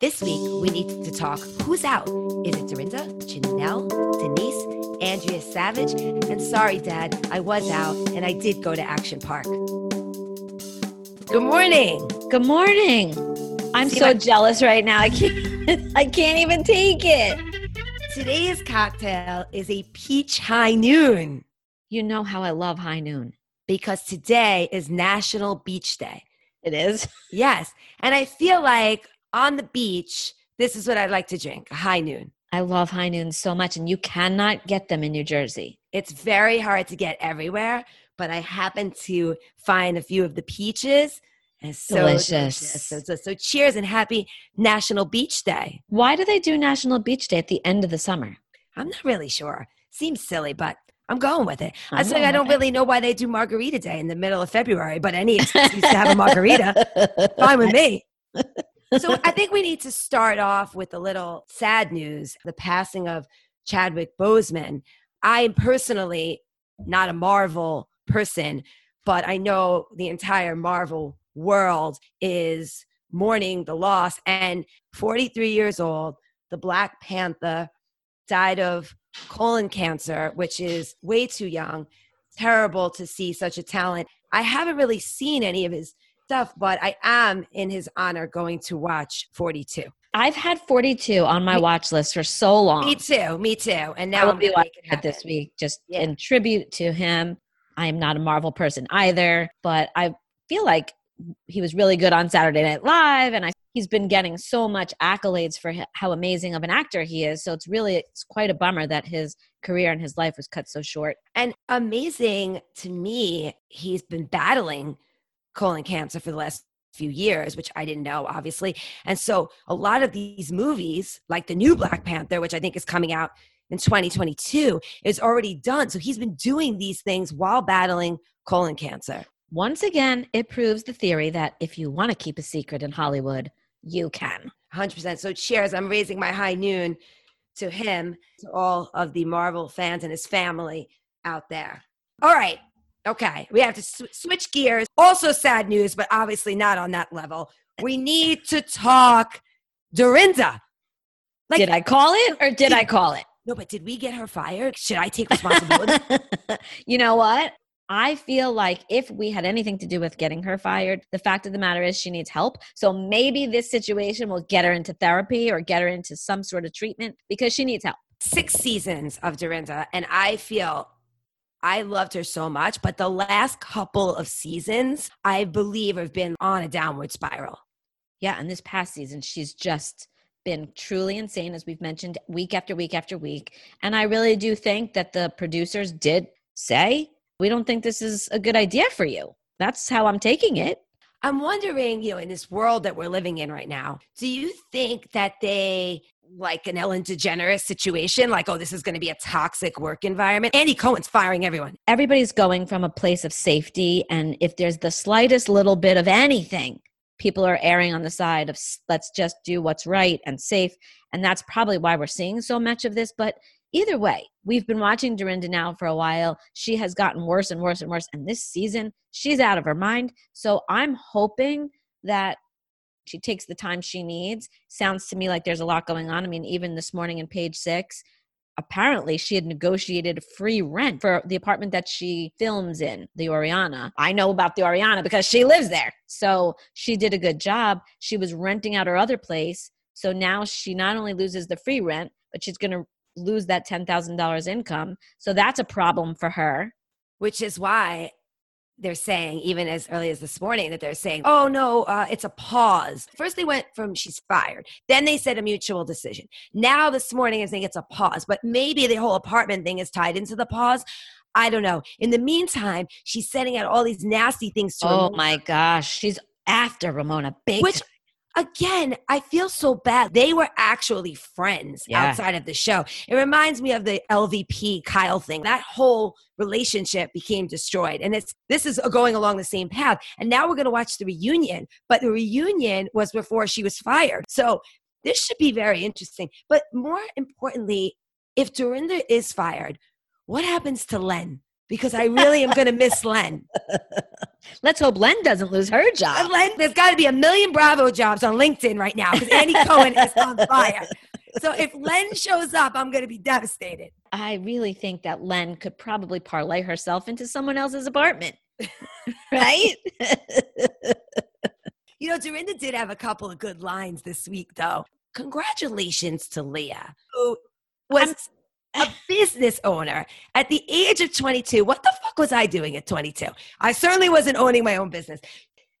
This week, we need to talk who's out. Is it Dorinda, Janelle, Denise, Andrea Savage? And sorry, Dad, I was out and I did go to Action Park. Good morning. Good morning. I'm See so my- jealous right now. I can't I can't even take it. Today's cocktail is a peach high noon You know how I love high noon. because today is National Beach Day. It is. Yes. And I feel like on the beach, this is what I'd like to drink a high noon. I love high noons so much and you cannot get them in New Jersey. It's very hard to get everywhere, but I happened to find a few of the peaches. And so Delicious. So, so, so cheers and happy National Beach Day. Why do they do National Beach Day at the end of the summer? I'm not really sure. Seems silly, but I'm going with it. I was like, I don't really know why they do Margarita Day in the middle of February, but any excuse to have a margarita, fine with me. So I think we need to start off with a little sad news the passing of Chadwick Boseman. I am personally not a Marvel person, but I know the entire Marvel world is mourning the loss. And 43 years old, the Black Panther died of colon cancer, which is way too young. Terrible to see such a talent. I haven't really seen any of his stuff, but I am in his honor going to watch 42. I've had 42 on my Me- watch list for so long. Me too, me too. And now will I'm be gonna make it watching it this week just Yeah. in tribute to him. I am not a Marvel person either, but I feel like he was really good on Saturday Night Live, and I, he's been getting so much accolades for how amazing of an actor he is. So it's really it's quite a bummer that his career and his life was cut so short. And amazing to me, he's been battling colon cancer for the last few years, which I didn't know, obviously. And so a lot of these movies, like the new Black Panther, which I think is coming out in 2022, is already done. So he's been doing these things while battling colon cancer. Once again, it proves the theory that if you want to keep a secret in Hollywood, you can. 100%. So cheers. I'm raising my high noon to him, to all of the Marvel fans and his family out there. All right. Okay. We have to sw- switch gears. Also, sad news, but obviously not on that level. We need to talk Dorinda. Like- did I call it or did I call it? No, but did we get her fired? Should I take responsibility? you know what? I feel like if we had anything to do with getting her fired, the fact of the matter is she needs help. So maybe this situation will get her into therapy or get her into some sort of treatment because she needs help. Six seasons of Dorinda, and I feel I loved her so much, but the last couple of seasons, I believe, have been on a downward spiral. Yeah, and this past season, she's just been truly insane, as we've mentioned, week after week after week. And I really do think that the producers did say, we don't think this is a good idea for you. That's how I'm taking it. I'm wondering, you know, in this world that we're living in right now, do you think that they like an Ellen DeGeneres situation, like, oh, this is going to be a toxic work environment? Andy Cohen's firing everyone. everybody's going from a place of safety and if there's the slightest little bit of anything people are erring on the side of let's just do what's right and safe and that's probably why we're seeing so much of this but either way we've been watching dorinda now for a while she has gotten worse and worse and worse and this season she's out of her mind so i'm hoping that she takes the time she needs sounds to me like there's a lot going on i mean even this morning in page six apparently she had negotiated free rent for the apartment that she films in, the Oriana. I know about the Oriana because she lives there. So she did a good job. She was renting out her other place. So now she not only loses the free rent, but she's going to lose that $10,000 income. So that's a problem for her. which is why they're saying, even as early as this morning, that they're saying, oh no, uh, it's a pause. First, they went from she's fired. Then they said a mutual decision. Now, this morning, they're saying it's a pause, but maybe the whole apartment thing is tied into the pause. I don't know. In the meantime, she's sending out all these nasty things to Oh him, my gosh. She's after Ramona big. which again, I feel so bad. They were actually friends Yeah. outside of the show. It reminds me of the LVP Kyle thing. That whole relationship became destroyed. And it's this is going along the same path. And now we're going to watch the reunion. But the reunion was before she was fired. So this should be very interesting. But more importantly, if Dorinda is fired, what happens to Len? Because I really am going to miss Len. Let's hope Len doesn't lose her job. Len, there's got to be a million Bravo jobs on LinkedIn right now because Andy Cohen is on fire. So if Len shows up, I'm going to be devastated. I really think that Len could probably parlay herself into someone else's apartment. right? you know, Dorinda did have a couple of good lines this week, though. Congratulations to Leah, who was a business owner at the age of 22. What the fuck was I doing at 22? I certainly wasn't owning my own business.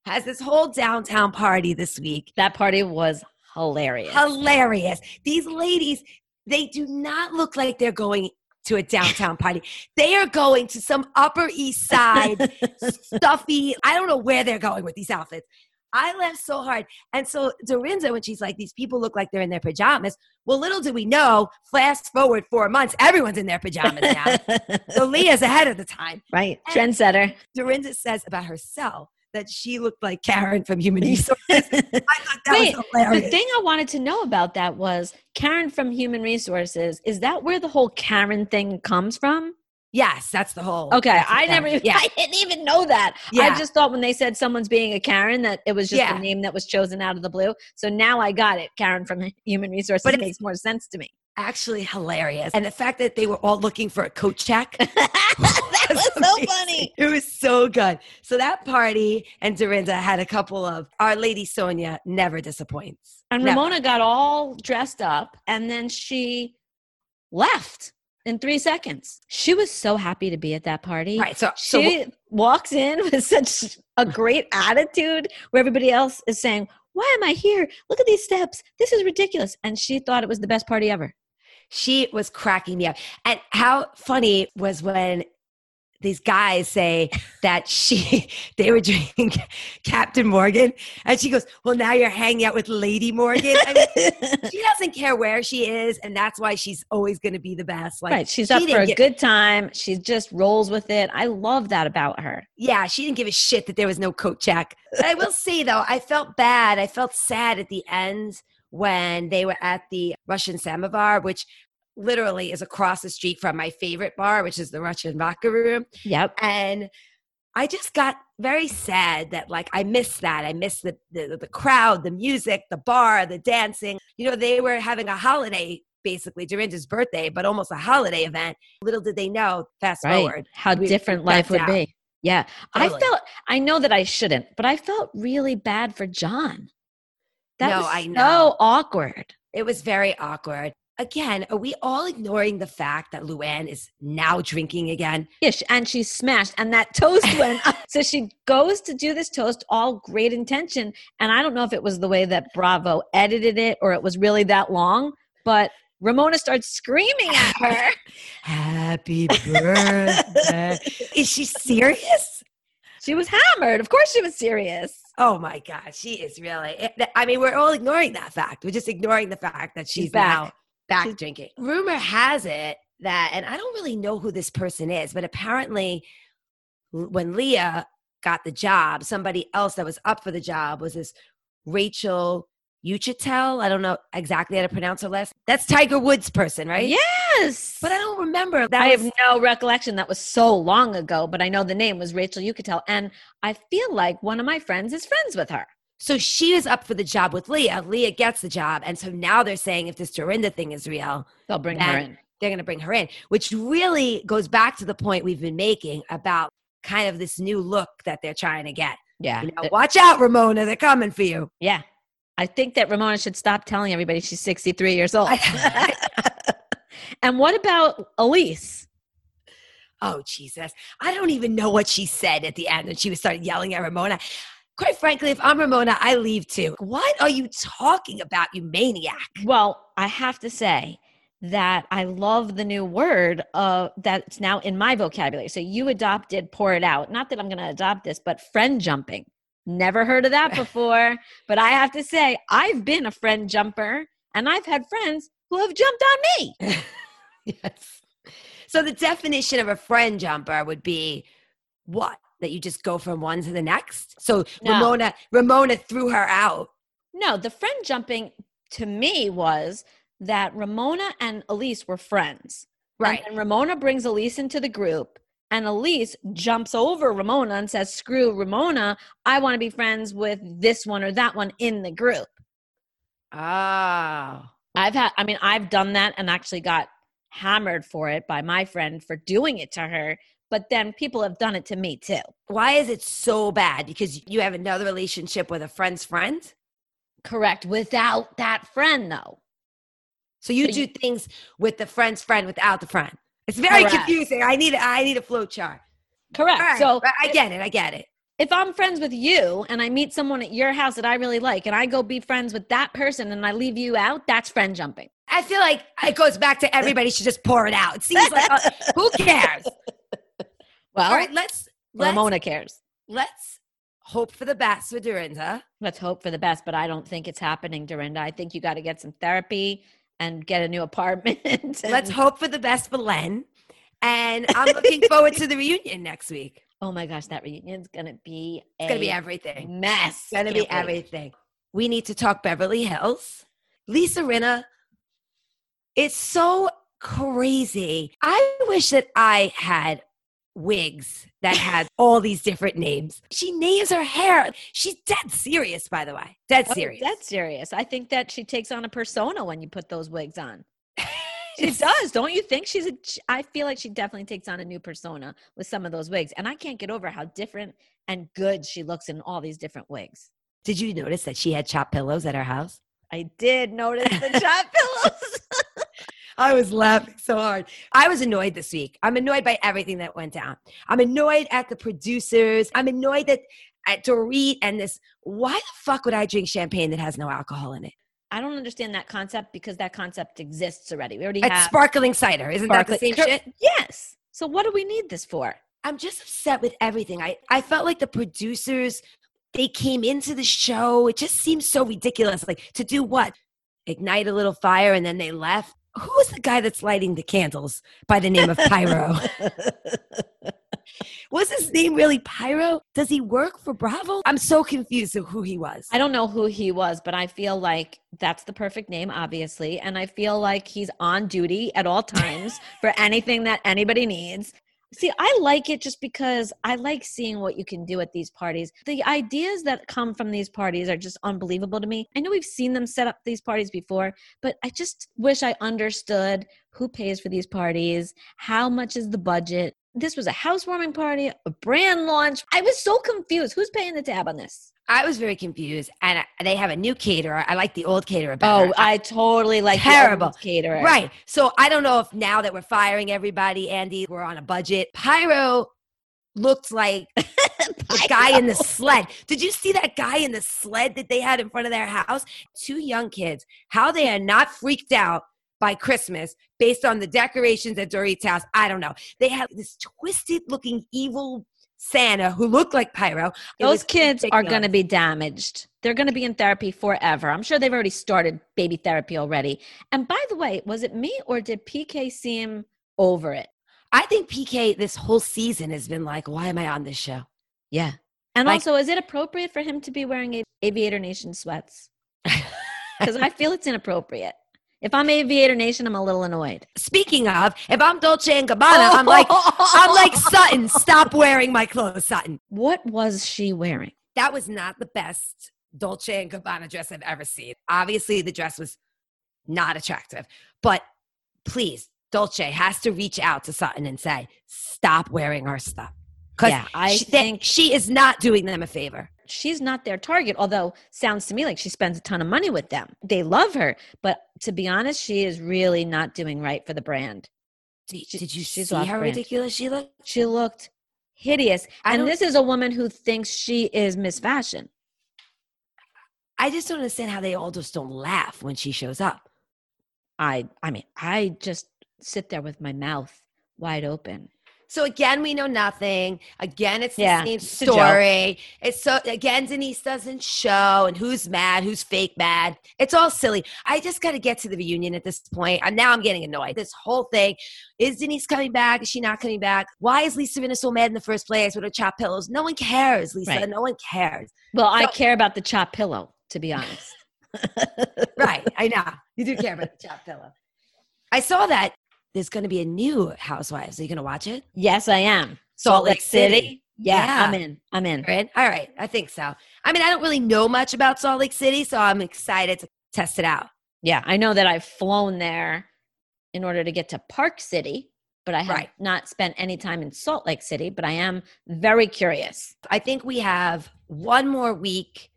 Has this whole downtown party this week. That party was hilarious. Hilarious. These ladies, they do not look like they're going to a downtown party. They are going to some Upper East Side stuffy. I don't know where they're going with these outfits. I laughed so hard. And so Dorinda, when she's like, these people look like they're in their pajamas. Well, little do we know, fast forward four months, everyone's in their pajamas now. so Leah's ahead of the time. Right. And Trendsetter. Dorinda says about herself that she looked like Karen from Human Resources. I thought that Wait, was hilarious. The thing I wanted to know about that was Karen from Human Resources. Is that where the whole Karen thing comes from? Yes, that's the whole. Okay, I never. Even, yeah. I didn't even know that. Yeah. I just thought when they said someone's being a Karen that it was just yeah. a name that was chosen out of the blue. So now I got it. Karen from Human Resources but it makes more sense to me. Actually, hilarious, and the fact that they were all looking for a coat check. that was so funny. It was so good. So that party and Dorinda had a couple of Our Lady Sonja never disappoints. And never. Ramona got all dressed up, and then she left in three seconds. She was so happy to be at that party. Right. So she so, walks in with such a great attitude where everybody else is saying, Why am I here? Look at these steps. This is ridiculous. And she thought it was the best party ever. She was cracking me up. And how funny was when these guys say that she they were drinking Captain Morgan, and she goes, "Well, now you're hanging out with Lady Morgan." I mean, she doesn't care where she is, and that's why she's always going to be the best. Like, right? She's she up for a get, good time. She just rolls with it. I love that about her. Yeah, she didn't give a shit that there was no coat check. But I will say though, I felt bad. I felt sad at the end when they were at the Russian Samovar, which literally is across the street from my favorite bar, which is the Russian Vodka Room. Yep. And I just got very sad that like I missed that. I missed the, the the crowd, the music, the bar, the dancing. You know, they were having a holiday basically Dorinda's birthday, but almost a holiday event. Little did they know, fast right. forward, how different life would out. be. Yeah. Totally. I felt I know that I shouldn't, but I felt really bad for John. That no, was I know. so awkward. It was very awkward again, are we all ignoring the fact that Luann is now drinking again? Yes, and she's smashed. And that toast went up. So she goes to do this toast, all great intention. And I don't know if it was the way that Bravo edited it or it was really that long, but Ramona starts screaming at her. Happy birthday. is she serious? She was hammered. Of course she was serious. Oh my God, she is really. Eh, I mean, we're all ignoring that fact. We're just ignoring the fact that she's, she's back. now back drinking. Rumor has it that, and I don't really know who this person is, but apparently when Leah got the job, somebody else that was up for the job was this Rachel Uchitel. I don't know exactly how to pronounce her last. That's Tiger Woods' person, right? Yes, but I don't remember. That I was- have no recollection. That was so long ago, but I know the name was Rachel Uchitel, and I feel like one of my friends is friends with her. So she is up for the job with Leah. Leah gets the job. And so now they're saying if this Dorinda thing is real, they'll bring her in. They're going to bring her in, which really goes back to the point we've been making about kind of this new look that they're trying to get. Yeah. You know, watch out, Ramona. They're coming for you. Yeah. I think that Ramona should stop telling everybody she's 63 years old. and what about Elyse? Oh, Jesus. I don't even know what she said at the end when she was started yelling at Ramona quite frankly, if I'm Ramona, I leave too. What are you talking about, you maniac? Well, I have to say that I love the new word uh, that's now in my vocabulary. So you adopted pour it out. Not that I'm going to adopt this, but friend jumping. Never heard of that before. but I have to say, I've been a friend jumper and I've had friends who have jumped on me. yes. So the definition of a friend jumper would be what? That you just go from one to the next? So no. Ramona Ramona threw her out. No, the friend jumping to me was that Ramona and Elyse were friends. Right. And Ramona brings Elyse into the group And Elyse jumps over Ramona and says, Screw Ramona. I want to be friends with this one or that one in the group. Oh. I've had, I mean, I've done that and actually got hammered for it by my friend for doing it to her. But then people have done it to me too. Why is it so bad? Because you have another relationship with a friend's friend? Correct. Without that friend, though. So you So do you- things with the friend's friend without the friend. It's very Correct. confusing. I need I need a flow chart. Correct. Right, So I get it. I get it. if I'm friends with you and I meet someone at your house that I really like and I go be friends with that person and I leave you out, that's friend jumping. I feel like it goes back to everybody should just pour it out. It seems like uh, who cares? Well, All right, let's let's Ramona cares. let's hope for the best with Dorinda. Let's hope for the best, but I don't think it's happening, Dorinda. I think you got to get some therapy and get a new apartment. Let's hope for the best for Len. And I'm looking forward to the reunion next week. Oh my gosh, that reunion's gonna be a It's gonna be everything. mess. It's gonna be Can't wait. everything. We need to talk Beverly Hills. Lisa Rinna. It's so crazy. I wish that I had wigs that had all these different names. She names her hair. She's dead serious, by the way. Dead Oh, serious. That's serious. I think that she takes on a persona when you put those wigs on. She does, don't you think? She's a. I feel like she definitely takes on a new persona with some of those wigs, and I can't get over how different and good she looks in all these different wigs. Did you notice that she had chopped pillows at her house? I did notice the chop pillows. I was laughing so hard. I was annoyed this week. I'm annoyed by everything that went down. I'm annoyed at the producers. I'm annoyed that at Dorit and this. Why the fuck would I drink champagne that has no alcohol in it? I don't understand that concept because that concept exists already. We already It's have sparkling cider. Isn't that the same shit? Yes. So what do we need this for? I'm just upset with everything. I, I felt like the producers, they came into the show. It just seems so ridiculous. Like to do what? Ignite a little fire and then they left. Who is the guy that's lighting the candles by the name of Pyro? was his name really Pyro? Does he work for Bravo? I'm so confused of who he was. I don't know who he was, but I feel like that's the perfect name, obviously. And I feel like he's on duty at all times for anything that anybody needs. See, I like it just because I like seeing what you can do at these parties. The ideas that come from these parties are just unbelievable to me. I know we've seen them set up these parties before, but I just wish I understood who pays for these parties, how much is the budget. This was a housewarming party, a brand launch. I was so confused. Who's paying the tab on this? I was very confused. And I, they have a new caterer. I like the old caterer better. Oh, I totally like the Terrible. old caterer. Right. So I don't know if now that we're firing everybody, Andy, we're on a budget. Pyro looked like the guy in the sled. Did you see that guy in the sled that they had in front of their house? Two young kids, how they are not freaked out by Christmas based on the decorations at Dorit's house. I don't know. They have this twisted looking evil Santa who looked like Pyro. It Those kids are going to be damaged. They're going to be in therapy forever. I'm sure they've already started baby therapy already. And by the way, was it me or did PK seem over it? I think PK this whole season has been like, why am I on this show? Yeah. And Like- also, is it appropriate for him to be wearing a- Aviator Nation sweats? Because I feel it's inappropriate. If I'm Aviator Nation, I'm a little annoyed. Speaking of, if I'm Dolce and Gabbana, I'm like, I'm like Sutton. Stop wearing my clothes, Sutton. what was she wearing? That was not the best Dolce and Gabbana dress I've ever seen. Obviously, the dress was not attractive, but please, Dolce has to reach out to Sutton and say, stop wearing our stuff. Because Yeah, I she, think- she is not doing them a favor. She's not their target although sounds to me like she spends a ton of money with them they love her but to be honest she is really not doing right for the brand Did, She- did you she's see how brand. ridiculous she looked? she looked hideous I and this is a woman who thinks she is miss fashion I just don't understand how they all just don't laugh when she shows up. i i mean i just sit there with my mouth wide open So again, we know nothing. Again, it's the Yeah, same story. It's so again, Denise doesn't show, and who's mad, who's fake mad. It's all silly. I just got to get to the reunion at this point. and now I'm getting annoyed. This whole thing is Denise coming back? Is she not coming back? Why is Lisa Rinna so mad in the first place with her chop pillows? No one cares, Lisa. Right. No one cares. well i care about the chop pillow to be honest Right? I know you do care about the chop pillow. I saw that there's going to be a new Housewives. Are you going to watch it? Yes, I am. Salt Lake City. Yeah, Yeah. I'm in. I'm in. Right? All right. I think so. I mean, I don't really know much about Salt Lake City, so I'm excited to test it out. Yeah, I know that I've flown there in order to get to Park City, but I have Right. not spent any time in Salt Lake City, but I am very curious. I think we have one more week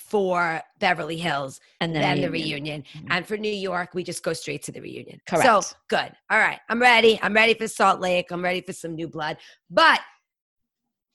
for Beverly Hills And then, then the reunion. reunion. Mhm. And for New York, we just go straight to the reunion. Correct. So good. All right. I'm ready. I'm ready for Salt Lake. I'm ready for some new blood. But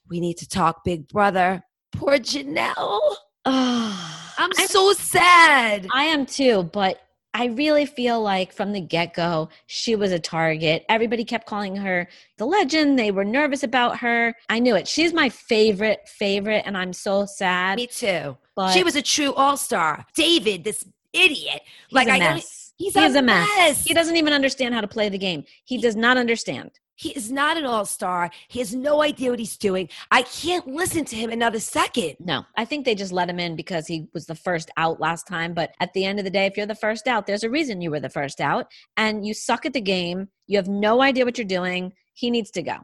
we need to talk Big Brother. Poor Janelle. Oh, I'm I- so sad. I am too, but I really feel like from the get go, she was a target. Everybody kept calling her the legend. They were nervous about her. I knew it. She's my favorite, favorite, and I'm so sad. Me too. But she was a true all star. David, this idiot. like I mess. he's, He's a, a mess. mess. He doesn't even understand how to play the game. He does not understand. He is not an all star. He has no idea what he's doing. I can't listen to him another second. No, I think they just let him in because he was the first out last time. But at the end of the day, if you're the first out, there's a reason you were the first out and you suck at the game. You have no idea what you're doing. He needs to go.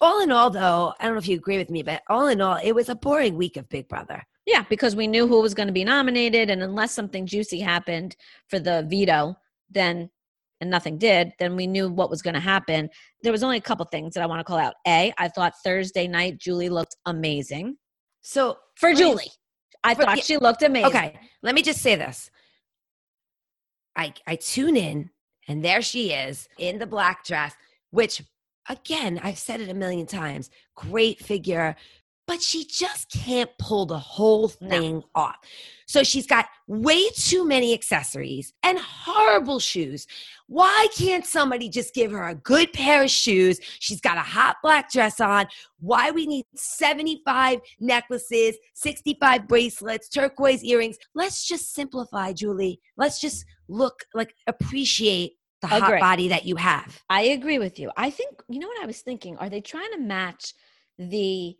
All in all, though, I don't know if you agree with me, but all in all, it was a boring week of Big Brother. Yeah, because we knew who was going to be nominated. And unless something juicy happened for the veto, then, and nothing did, then we knew what was going to happen. There was only a couple things that I want to call out. A, I thought Thursday night, Julie looked amazing. So, For Let me- Julie, I for- thought yeah, she looked amazing. okay, let me just say this. I, I tune in, and there she is in the black dress, which, again, I've said it a million times great figure, but she just can't pull the whole No. thing off. So she's got way too many accessories and horrible shoes. Why can't somebody just give her a good pair of shoes? She's got a hot black dress on. Why we need 75 necklaces, 65 bracelets, turquoise earrings? Let's just simplify, Julie. Let's just look like appreciate the hot Agree. body that you have. I agree with you. I think you know what I was thinking. Are they trying to match the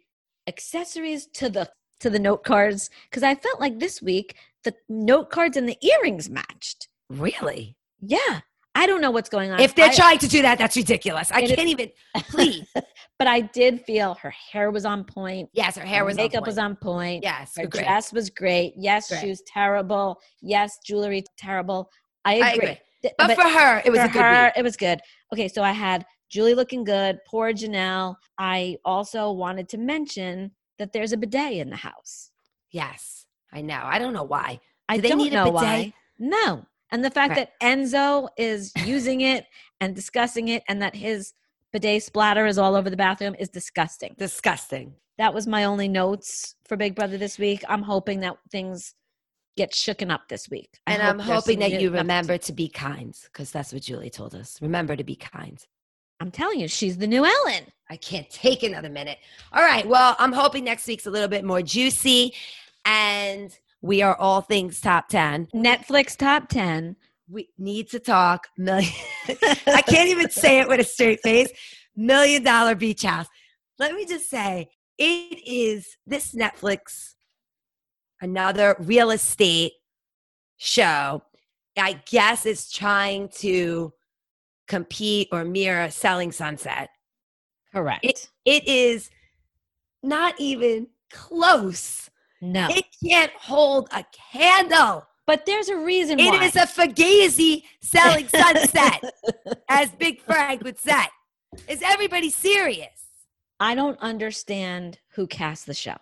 accessories to the to the note cards? Because I felt like this week the note cards and the earrings matched. Really? Yeah, I don't know what's going on. If they're I- trying to do that, that's ridiculous. I can't even, please. but I did feel her hair was on point. Yes, her hair her was makeup on was on point. Yes, Her great. dress was great. Yes, Great. shoes terrible. Yes, jewelry terrible. I I agree. agree. Th- But, for her, it was for a good her, week. it was good. Okay, so I had Julie looking good, poor Janelle. I also wanted to mention that there's a bidet in the house. Yes, I know. I don't know why. I Do they don't need a know bidet? why. No. And the fact Okay. that Enzo is using it and discussing it and that his bidet splatter is all over the bathroom is disgusting. Disgusting. That was my only notes for Big Brother this week. I'm hoping that things get shooken up this week. I And hope I'm hoping that you remember to be kind because that's what Julie told us. Remember to be kind. I'm telling you, she's the new Ellen. I can't take another minute. All right. Well, I'm hoping next week's a little bit more juicy. And we are all things top 10. Netflix top 10. We need to talk million. I can't even say it with a straight face. Million dollar beach house. Let me just say, it is this Netflix, another real estate show. I guess is trying to compete or mirror Selling Sunset. Correct. It, it is not even close. no. It can't hold a candle. but there's a reason It why. is a Fugazi selling sunset, as Big Frank would say. Is everybody serious? I don't understand who cast the show.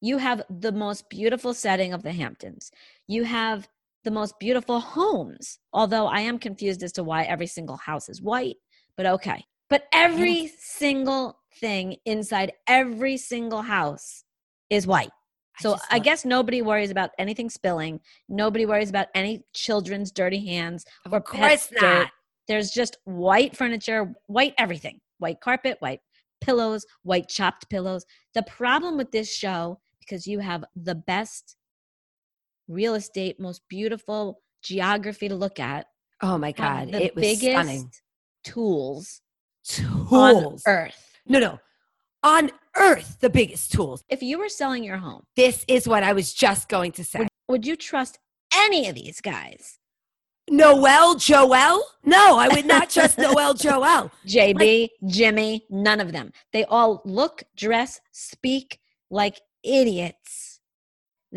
You have the most beautiful setting of the Hamptons. You have the most beautiful homes. Although I am confused as to why every single house is white, but okay. But every single thing inside every single house is white. So I, love- guess nobody worries about anything spilling. Nobody worries about any children's dirty hands or of pet course dirt. not. There's just white furniture, white everything, white carpet, white pillows, white chopped pillows. The problem with this show, because you have the best real estate, most beautiful geography to look at, Oh my God, the it was biggest stunning. tools, Tools. on earth. No, no, on earth, the biggest tools. If you were selling your home, This is what I was just going to say. would, would you trust any of these guys Noel Joel? No, I would not trust Noel Joel. JB, Jimmy, none of them. They all look, dress, speak like idiots.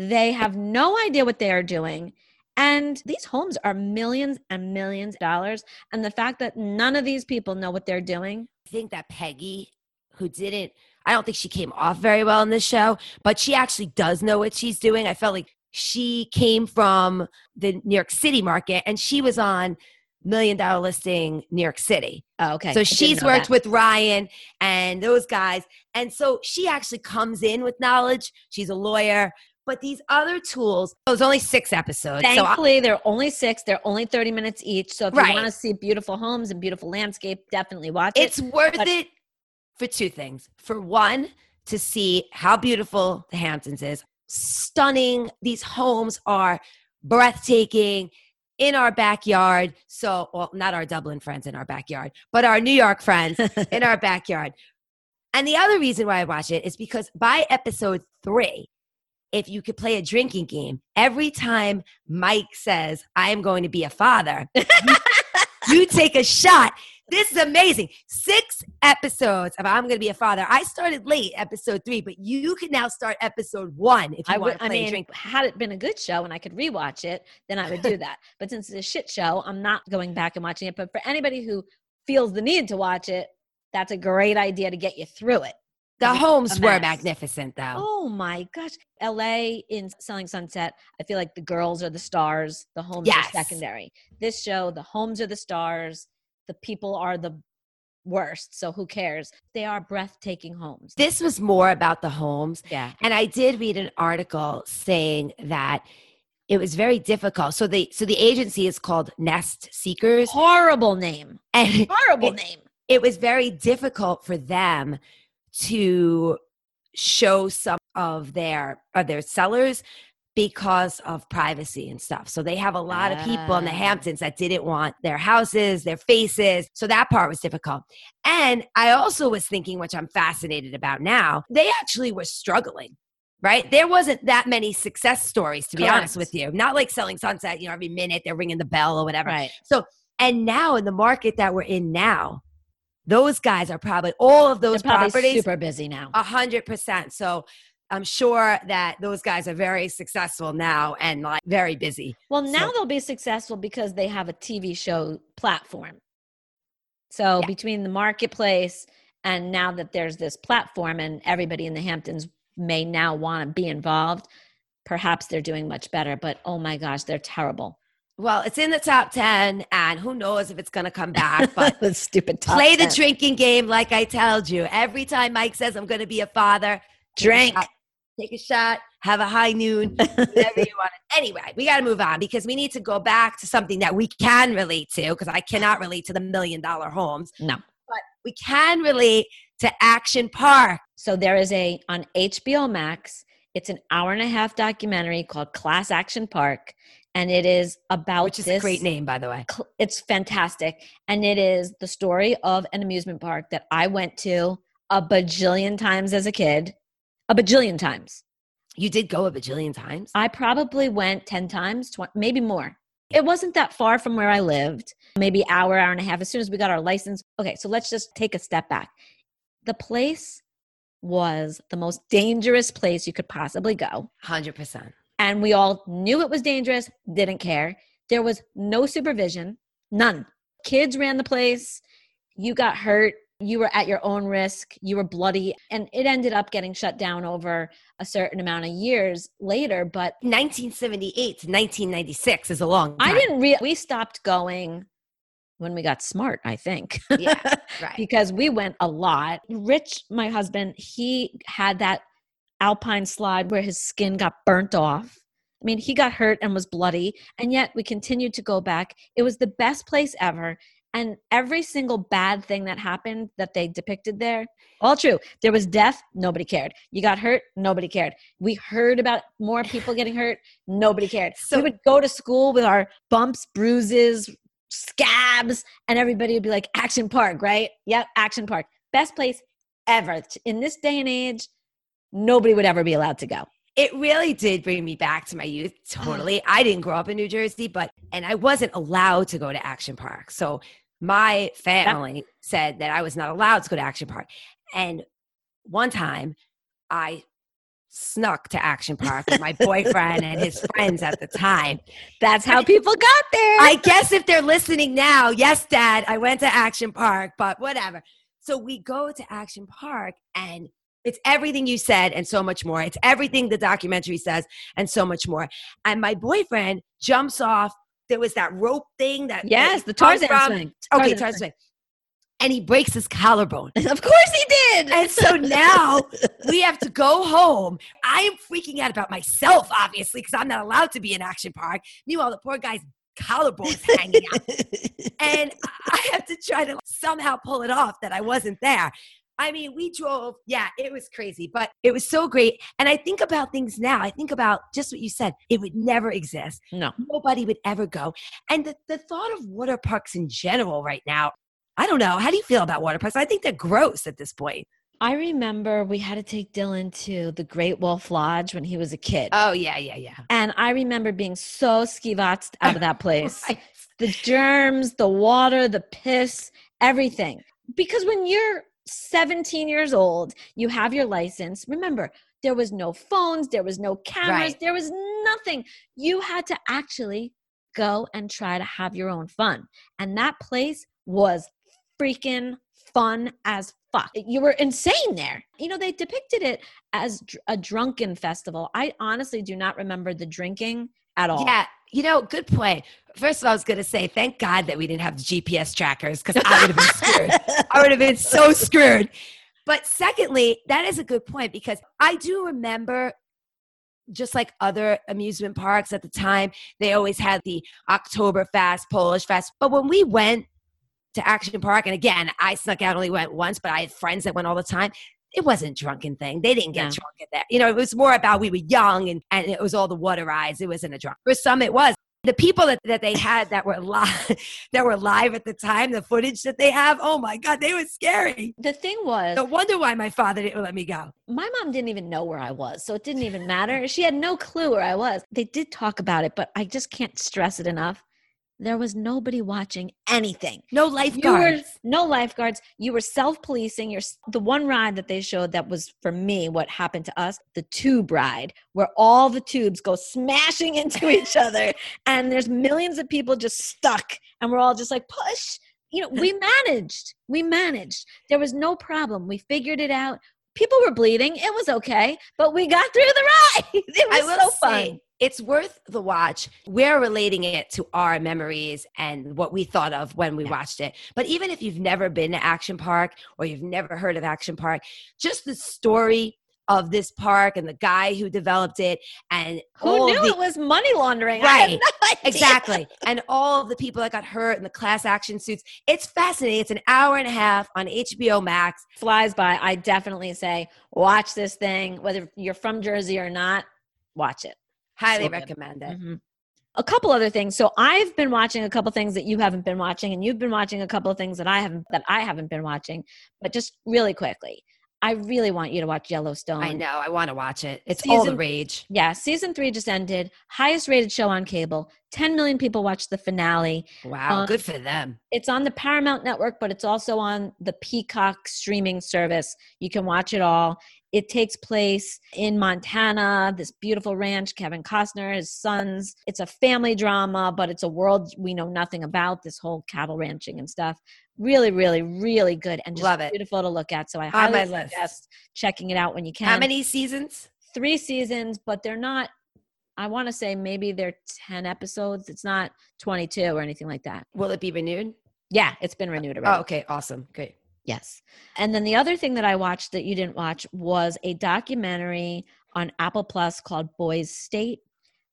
They have no idea what they are doing. And these homes are millions and millions of dollars. And the fact that none of these people know what they're doing. I think that Peggy, who didn't, I don't think she came off very well in this show, but she actually does know what she's doing. I felt like she came from the New York City market and she was on million dollar listing New York City. Oh, okay. So she's worked that. with Ryan and those guys. And so she actually comes in with knowledge. She's a lawyer. But these other tools, oh, it was only six episodes. Thankfully, so they're only six. They're only 30 minutes each. So if right. you want to see beautiful homes and beautiful landscape, definitely watch it. It's worth but- it for two things. For one, to see how beautiful the Hamptons is. Stunning. These homes are breathtaking in our backyard. So, well, not our Dublin friends in our backyard, but our New York friends in our backyard. And the other reason why I watch it is because by episode three, if you could play a drinking game, every time Mike says, I am going to be a father, you, take a shot. This is amazing. Six episodes of I'm going to be a father. I started late, episode three, but you can now start episode one if you I want to play I mean, drink. Had it been a good show and I could rewatch it, then I would do that. but since it's a shit show, I'm not going back and watching it. But for anybody who feels the need to watch it, that's a great idea to get you through it. The homes were magnificent, though. Oh my gosh. LA in Selling Sunset, I feel like the girls are the stars, the homes yes. are secondary. This show, the homes are the stars, the people are the worst. So who cares? They are breathtaking homes. This was more about the homes. Yeah. And I did read an article saying that it was very difficult. So the so the agency is called Nest Seekers. Horrible name. And horrible it, name. It was very difficult for them to show some of their of their sellers because of privacy and stuff. So they have a lot of people in the ah. Hamptons that didn't want their houses, their faces. So that part was difficult. And I also was thinking, which I'm fascinated about now, they actually were struggling. Right? There wasn't that many success stories, to be Correct. honest with you. Not like selling sunset, you know, every minute they're ringing the bell or whatever. Right. So, and now in the market that we're in now, those guys are probably all of those properties super busy now. A hundred percent. So I'm sure that those guys are very successful now and like very busy. Well, now so, they'll be successful because they have a TV show platform. So yeah. between the marketplace and now that there's this platform and everybody in the Hamptons may now want to be involved, perhaps they're doing much better. But oh my gosh, they're terrible. Well, it's in the top 10, and who knows if it's going to come back. But the stupid play 10. the drinking game, like I told you. Every time Mike says, I'm going to be a father, drink, take a, shot, take a shot have a high noon, whatever you want. Anyway, we got to move on because we need to go back to something that we can relate to because I cannot relate to the million dollar homes. No. But we can relate to Action Park. So there is a, on HBO Max, it's an hour and a half documentary called Class Action Park and it is about which is this, a great name by the way. it's fantastic. And it is the story of an amusement park that i went to a bajillion times as a kid. A bajillion times. You did go a bajillion times? I probably went 10 times 20, maybe more. It wasn't that far from where i lived maybe hour hour and a half. As soon as we got our license okay so let's just take a step back. The place was the most dangerous place you could possibly go. 100% and we all knew it was dangerous, didn't care. There was no supervision, none. Kids ran the place. You got hurt. You were at your own risk. You were bloody. And it ended up getting shut down over a certain amount of years later. But 1978 to 1996 is a long time. I didn't we stopped going when we got smart, I think. Yeah, right. because we went a lot. Rich, my husband, he had that alpine slide where his skin got burnt off. I mean, he got hurt and was bloody, and yet we continued to go back. It was the best place ever. And every single bad thing that happened that they depicted there, all true. There was death, nobody cared. You got hurt, nobody cared. We heard about more people getting hurt, nobody cared. So we would go to school with our bumps, bruises, scabs, and everybody would be like, Action Park, right? Yep, Action Park. Best place ever. In this day and age, nobody would ever be allowed to go. It really did bring me back to my youth. Totally. I didn't grow up in New Jersey, but, and I wasn't allowed to go to Action Park. So my family said that I was not allowed to go to Action Park. And one time I snuck to Action Park with my boyfriend and his friends at the time. That's how people got there. I guess if they're listening now, yes, Dad, I went to Action Park, but whatever. So we go to Action Park and it's everything you said and so much more. It's everything the documentary says and so much more. And my boyfriend jumps off. There was that rope thing that yes, the Tarzan from, swing. Okay, Tarzan Tarzan swing. And he breaks his collarbone. Of course he did. And so now we have to go home. I am freaking out about myself, obviously, because I'm not allowed to be in Action Park. Meanwhile, the poor guy's collarbone is hanging out. and I have to try to somehow pull it off that I wasn't there. I mean, we drove, yeah, it was crazy, but it was so great. And I think about things now. I think about just what you said. It would never exist. no. Nobody would ever go. And the, the thought of water parks in general right now, I don't know. How do you feel about water parks? I think they're gross at this point. I remember we had to take Dylan to the Great Wolf Lodge when he was a kid. Oh, yeah, yeah, yeah. and I remember being so skivatzed out of that place. Right. the germs, the water, the piss, everything. Because when you're 17 years old, you have your license. Remember, there was no phones, there was no cameras, Right. there was nothing. You had to actually go and try to have your own fun. And that place was freaking fun as fuck. You were insane there. You know, they depicted it as a drunken festival. I honestly do not remember the drinking at all. Yeah, you know, good point. First of all, I was going to say, thank God that we didn't have GPS trackers because I would have been screwed. I would have been so screwed. But secondly, that is a good point because I do remember just like other amusement parks at the time, they always had the Oktoberfest, Polish Fest. But when we went to Action Park, and again, I snuck out, only went once, but I had friends that went all the time. It wasn't a drunken thing. They didn't get No. drunk at that. You know, it was more about we were young and, and it was all the water eyes. It wasn't a drunk. For some, it was. The people that, that they had that were live that were live at the time, the footage that they have, oh my God, they were scary. The thing was, No wonder why my father didn't let me go. my mom didn't even know where I was, so it didn't even matter. She had no clue where I was. They did talk about it, but I just can't stress it enough. There was nobody watching anything. No You were lifeguards. no lifeguards. You were self-policing. You're the one ride that they showed that was for me what happened to us, the tube ride, where all the tubes go smashing into each other, and there's millions of people just stuck, and we're all just like push. You know, we managed. We managed. There was no problem. We figured it out. People were bleeding. It was okay, but we got through the ride. It I was will so fun. say it's worth the watch. We're relating it to our memories and what we thought of when we watched it. But even if you've never been to Action Park or you've never heard of Action Park, just the story of this park and the guy who developed it and Who knew the, it was money laundering? Right. no exactly and all of the people that got hurt in the class action suits it's fascinating it's an hour and a half on hbo max flies by. I definitely say watch this thing, whether you're from Jersey or not. Watch it. Highly So recommend it Mhm. A couple other things. So I've been watching a couple things that you haven't been watching, and you've been watching a couple of things that I haven't that I haven't been watching. But just really quickly, I really want you to watch Yellowstone. i know i want to watch it it's all the Season- rage Yeah, season three just ended. Highest rated show on cable. 10 million people watched the finale. wow Uh, good for them It's on the Paramount Network, but it's also on the Peacock streaming service. You can watch it all. It takes place in Montana, this beautiful ranch, Kevin Costner, his sons. It's a family drama, but it's a world we know nothing about, this whole cattle ranching and stuff. Really, really, really good and just Love it. beautiful to look at. So I highly my list. suggest checking it out when you can. how many seasons Three seasons, but they're not, I want to say maybe they're 10 episodes. It's not 22 or anything like that. will it be renewed Yeah, it's been renewed already. oh okay awesome great Yes. And then the other thing that I watched that you didn't watch was a documentary on Apple Plus called Boys State.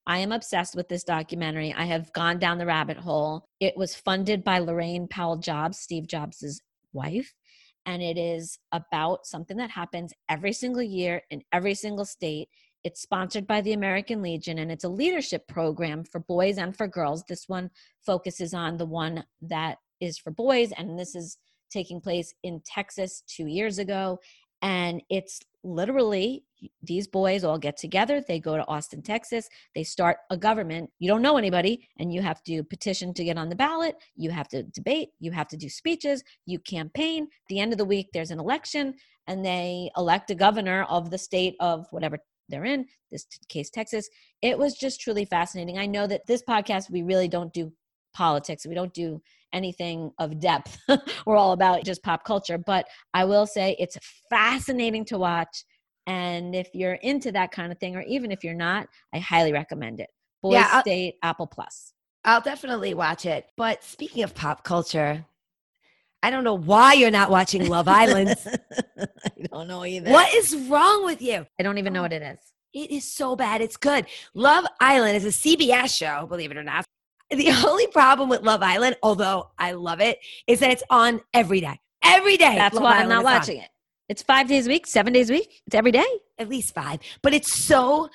I am obsessed with this documentary. I have gone down the rabbit hole. It was funded by Laurene Powell Jobs, Steve Jobs' wife, and it is about something that happens every single year in every single state. It's sponsored by the American Legion and it's a leadership program for boys and for girls. This one focuses on the one that is for boys and this is taking place in Texas two years ago. And it's literally these boys all get together they go to austin texas they start a government. You don't know anybody and you have to petition to get on the ballot you have to debate you have to do speeches you campaign. The end of the week there's an election and they elect a governor of the state of whatever they're in this case texas. It was just truly fascinating. I know that this podcast we really don't do politics we don't do anything of depth we're all about just pop culture but i will say it's fascinating to watch and if you're into that kind of thing or even if you're not i highly recommend it boys Yeah, state apple plus I'll definitely watch it. But speaking of pop culture, I don't know why you're not watching Love Island. i don't know either what is wrong with you? i don't even know oh, what it is It is so bad. It's good. Love Island is a CBS show, believe it or not. The only problem with Love Island, although I love it, is that it's on every day. Every day. that's Love why i'm not is on. watching it it's five days a week seven days a week it's every day At least five. But it's so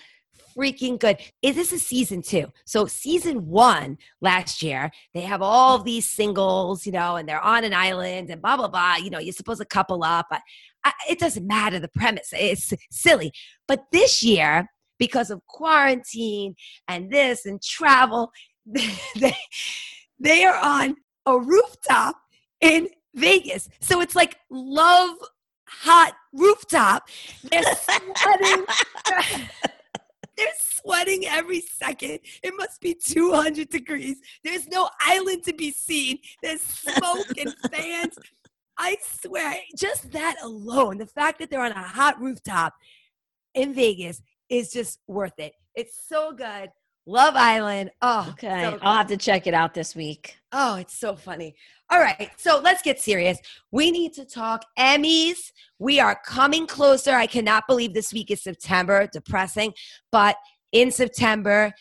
freaking good. Is this is season two? So season one last year, they have all these singles, you know, and they're on an island and blah blah blah. You know, you're supposed to couple up. But I, it doesn't matter the premise. It's silly. But this year, because of quarantine and this and travel, they they are on a rooftop in Vegas. So it's like love hot rooftop. They're sweating. They're sweating every second. It must be 200 degrees. There's no island to be seen. There's smoke and fans. I swear, just that alone, the fact that they're on a hot rooftop in Vegas is just worth it. It's so good. Love Island. Oh, okay so i'll have to check it out this week Oh, it's so funny. All right, so let's get serious. We need to talk Emmys. We are coming closer. I cannot believe this week is September, depressing, but in September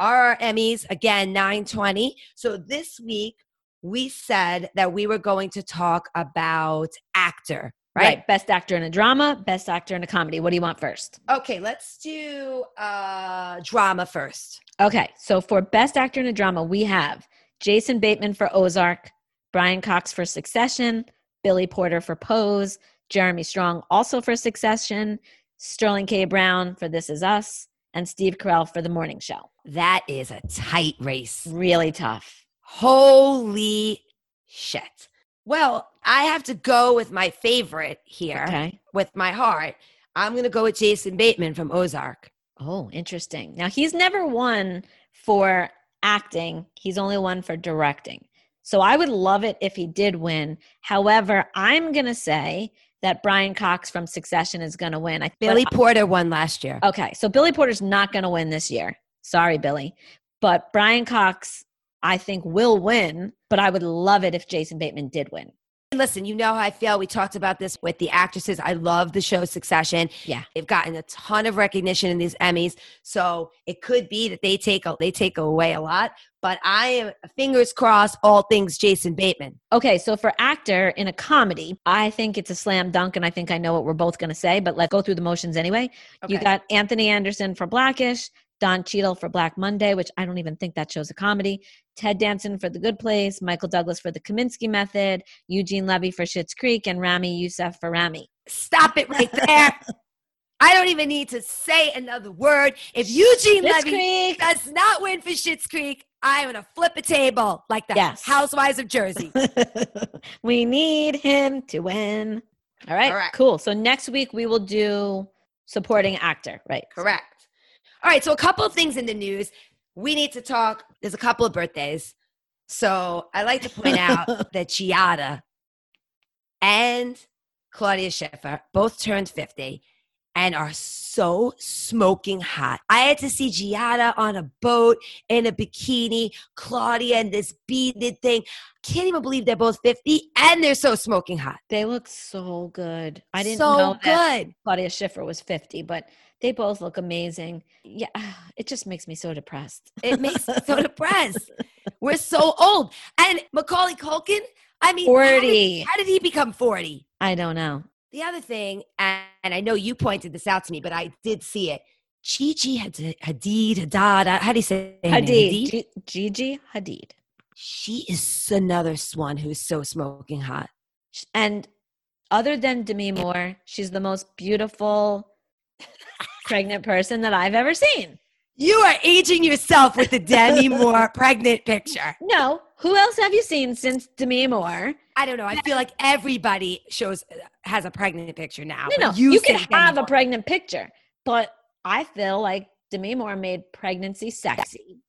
are our Emmys again 920. So this week we said that we were going to talk about actor, right? Best actor in a drama, best actor in a comedy. What do you want first? Okay, let's do uh drama first. Okay, so for best actor in a drama, we have Jason Bateman for Ozark, Brian Cox for Succession, Billy Porter for Pose, Jeremy Strong also for Succession, Sterling K. Brown for This Is Us, and Steve Carell for The Morning Show. That is a tight race. Really tough. Holy shit. Well, I have to go with my favorite here Okay. with my heart. I'm going to go with Jason Bateman from Ozark. Oh, interesting. Now, he's never won for acting, he's only won for directing. So I would love it if he did win. However, I'm going to say that Brian Cox from Succession is going to win. I Billy Porter won last year. Okay, so Billy Porter's not going to win this year. Sorry, Billy. But Brian Cox, I think, will win. But I would love it if Jason Bateman did win. Listen, you know how I feel. We talked about this with the actresses. I love the show Succession. Yeah. They've gotten a ton of recognition in these Emmys. So it could be that they take a, they take away a lot, but I am fingers crossed all things Jason Bateman. Okay, so for actor in a comedy, I think it's a slam dunk, and I think I know what we're both going to say, but let's go through the motions anyway. You got Anthony Anderson for Blackish, Don Cheadle for Black Monday, which I don't even think that show's a comedy, Ted Danson for The Good Place, Michael Douglas for The Kominsky Method, Eugene Levy for Schitt's Creek, and Ramy Youssef for Ramy. Stop it right there. I don't even need to say another word. If Eugene Schitt's Levy Creek. does not win for Schitt's Creek, I'm gonna flip a table like the Yes. Housewives of Jersey. we need him to win. All right, Correct. cool. So next week we will do supporting actor, right? Correct. All right, so a couple of things in the news. We need to talk. There's a couple of birthdays. So I like to point out that Giada and Claudia Schiffer both turned 50 and are so smoking hot. I had to see Giada on a boat in a bikini, Claudia in this beaded thing. Can't even believe they're both 50 and they're so smoking hot. They look so good. I didn't so know that good. Claudia Schiffer was 50, but they both look amazing. Yeah, it just makes me so depressed. It makes me so depressed. We're so old. And Macaulay Culkin, I mean, how did- 40. How did, he become 40? I don't know. The other thing, and, I know you pointed this out to me, but I did see it. Gigi Had- Hadid, Haddad, uh, how do you say? Hadid. G- Gigi Hadid. She is another swan who's so smoking hot. And other than Demi Moore, she's the most beautiful pregnant person that I've ever seen. You are aging yourself with the Demi Moore pregnant picture. No, who else have you seen since Demi Moore? I don't know. I feel like everybody shows has a pregnant picture now. No, no, but you, can have a pregnant picture, but I feel like Demi Moore made pregnancy sexy.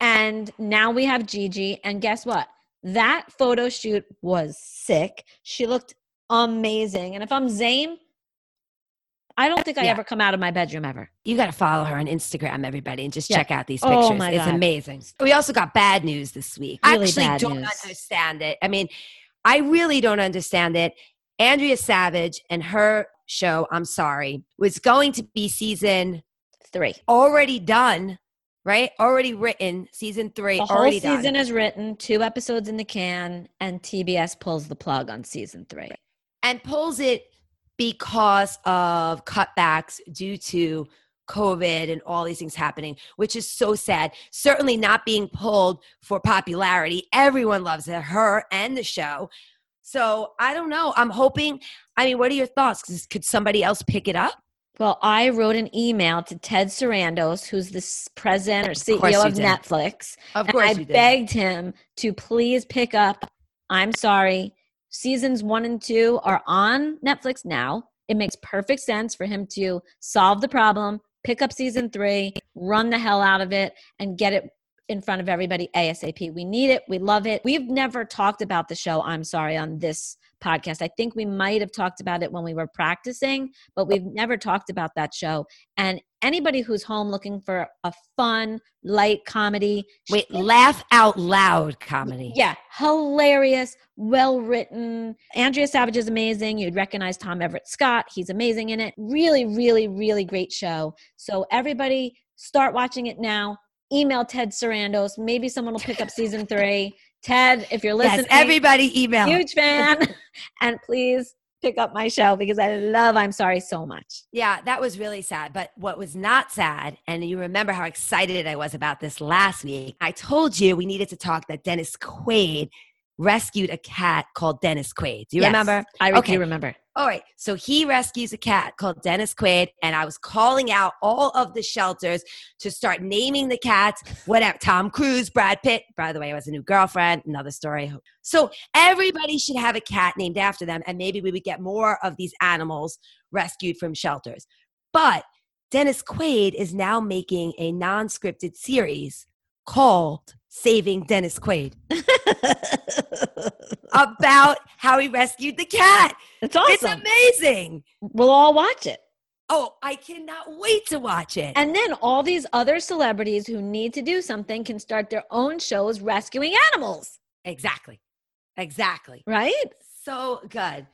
And now we have Gigi, and guess what? That photo shoot was sick. She looked amazing. And if I'm Zayn, I don't think I Yeah. ever come out of my bedroom ever. You got to follow her on Instagram, everybody, and just Yeah. check out these pictures. Oh, pictures. my it's God. amazing. We also got bad news this week. Really I actually don't news. understand it. I mean, I really don't understand it. Andrea Savage and her show, I'm sorry, was going to be season Three. already done, right? Already written, season three, The whole season done. is written, two episodes in the can, and TBS pulls the plug on season three. and pulls it because of cutbacks due to COVID and all these things happening, which is so sad. Certainly not being pulled for popularity. Everyone loves it, her and the show. So I don't know. I'm hoping. I mean, what are your thoughts? Could somebody else pick it up? Well, I wrote an email to Ted Sarandos, who's the president or CEO you of. Netflix. Of and I begged him to please pick up. I'm sorry. Seasons one and two are on Netflix now. It makes perfect sense for him to solve the problem, pick up season three, run the hell out of it, and get it in front of everybody ASAP. We need it. We love it. We've never talked about the show, I'm sorry, on this podcast. I think we might have talked about it when we were practicing, but we've never talked about that show. And anybody who's home looking for a fun, light comedy, Wait, laugh out loud comedy. yeah, hilarious, well written. Andrea Savage is amazing. You'd recognize Tom Everett Scott. He's amazing in it. Really, really, really great show. So everybody start watching it now. Email Ted Sarandos. Maybe someone will pick up season three. Ted, if you're Yes, listening, everybody email. huge fan. and please pick up my show because I love I'm Sorry so much. Yeah, that was really sad. But what was not sad, and you remember how excited I was about this last week, I told you we needed to talk that Dennis Quaid rescued a cat called Dennis Quaid. Do you Yes, remember? I Okay. do remember. All right. So he rescues a cat called Dennis Quaid, and I was calling out all of the shelters to start naming the cats, whatever. Tom Cruise, Brad Pitt. By the way, I was a new girlfriend. Another story. So everybody should have a cat named after them, and maybe we would get more of these animals rescued from shelters. But Dennis Quaid is now making a non scripted series called Saving Dennis Quaid about how he rescued the cat. it's awesome. It's amazing. we'll all watch it. Oh, I cannot wait to watch it. And then all these other celebrities who need to do something can start their own shows rescuing animals, exactly. Exactly. right? So good.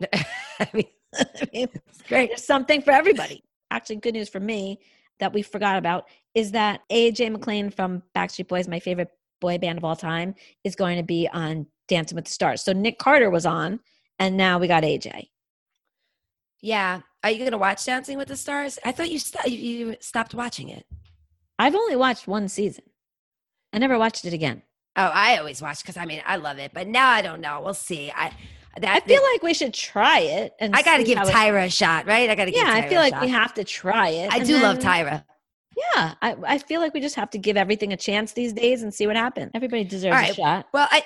I mean, I mean, it's great. There's something for everybody. Actually, good news for me that we forgot about is that AJ McLean from Backstreet Boys, my favorite boy band of all time, is going to be on Dancing with the Stars. So Nick Carter was on, and now we got AJ. Yeah. Are you going to watch Dancing with the Stars? I thought you, st- you you stopped watching it. I've only watched one season. I never watched it again. Oh, I always watch because I mean, I love it. But now I don't know. We'll see. I, that, I feel like we should try it. And I got to give how it- Tyra a shot, right? I got to give Yeah, Tyra I feel a like shot. we have to try it. I and do love Tyra. Yeah, I, I feel like we just have to give everything a chance these days and see what happens. Everybody deserves All a shot. Well, I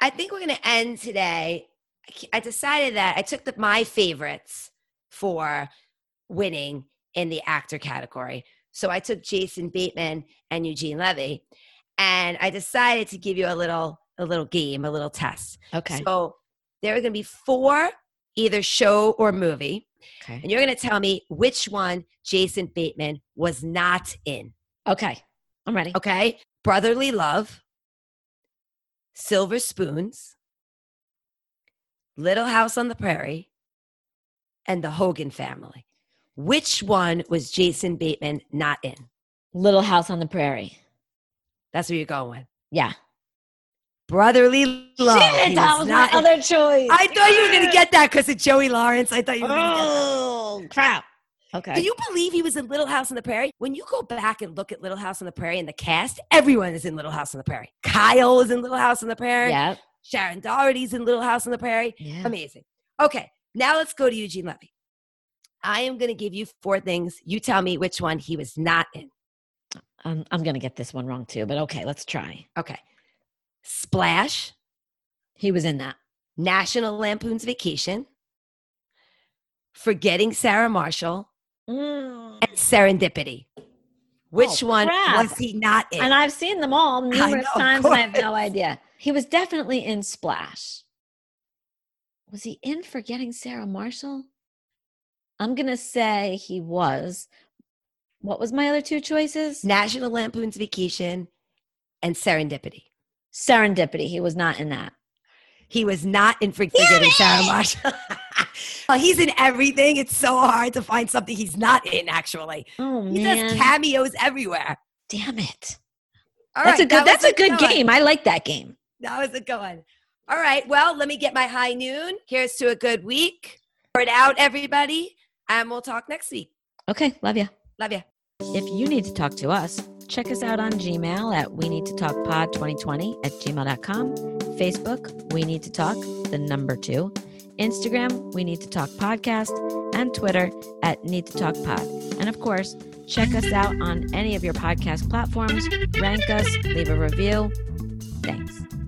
I think we're going to end today. I I decided that I took the, my favorites for winning in the actor category. So I took Jason Bateman and Eugene Levy, and I decided to give you a little a little game, a little test. Okay. So there are going to be four, either show or movie, okay. and you're going to tell me which one Jason Bateman was not in. Okay. I'm ready. Okay. Brotherly Love, Silver Spoons, Little House on the Prairie, and The Hogan Family. Which one was Jason Bateman not in? Little House on the Prairie. That's where you're going. Yeah. Brotherly Love. Shit, that was my not in. other choice. I thought you were going to get that because of Joey Lawrence. I thought you were going to get that. Oh, crap. Okay. Can you believe he was in Little House on the Prairie? When you go back and look at Little House on the Prairie and the cast, everyone is in Little House on the Prairie. Kyle is in Little House on the Prairie. yeah. Shannen Doherty's in Little House on the Prairie. Amazing. Okay, now let's go to Eugene Levy. I am going to give you four things. You tell me which one he was not in. Um, I'm going to get this one wrong too, but okay, let's try. Okay. Splash, He was in that. National Lampoon's Vacation, Forgetting Sarah Marshall, mm. and Serendipity. Which Oh, one crap. was he not in? And I've seen them all numerous know, times and I have no idea. He was definitely in Splash. Was he in Forgetting Sarah Marshall? I'm going to say he was. What was my other two choices? National Lampoon's Vacation and Serendipity. Serendipity. He was not in that. He was not in Forgetting Sarah Marshall. well, he's in everything. It's so hard to find something he's not in, actually. Oh He man. does cameos everywhere. Damn it. All that's right, a good that that's a good one. game. I like that game. That was a good one. All right. Well, let me get my high noon. Here's to a good week. Pour it out, everybody. And we'll talk next week. Okay, love you. Love you. If you need to talk to us, check us out on Gmail at we need to talk pod 2020 at gmail.com, Facebook, we need to talk, the number two, Instagram, we need to talk podcast, and Twitter at need to talk pod. And of course, check us out on any of your podcast platforms, rank us, leave a review. Thanks.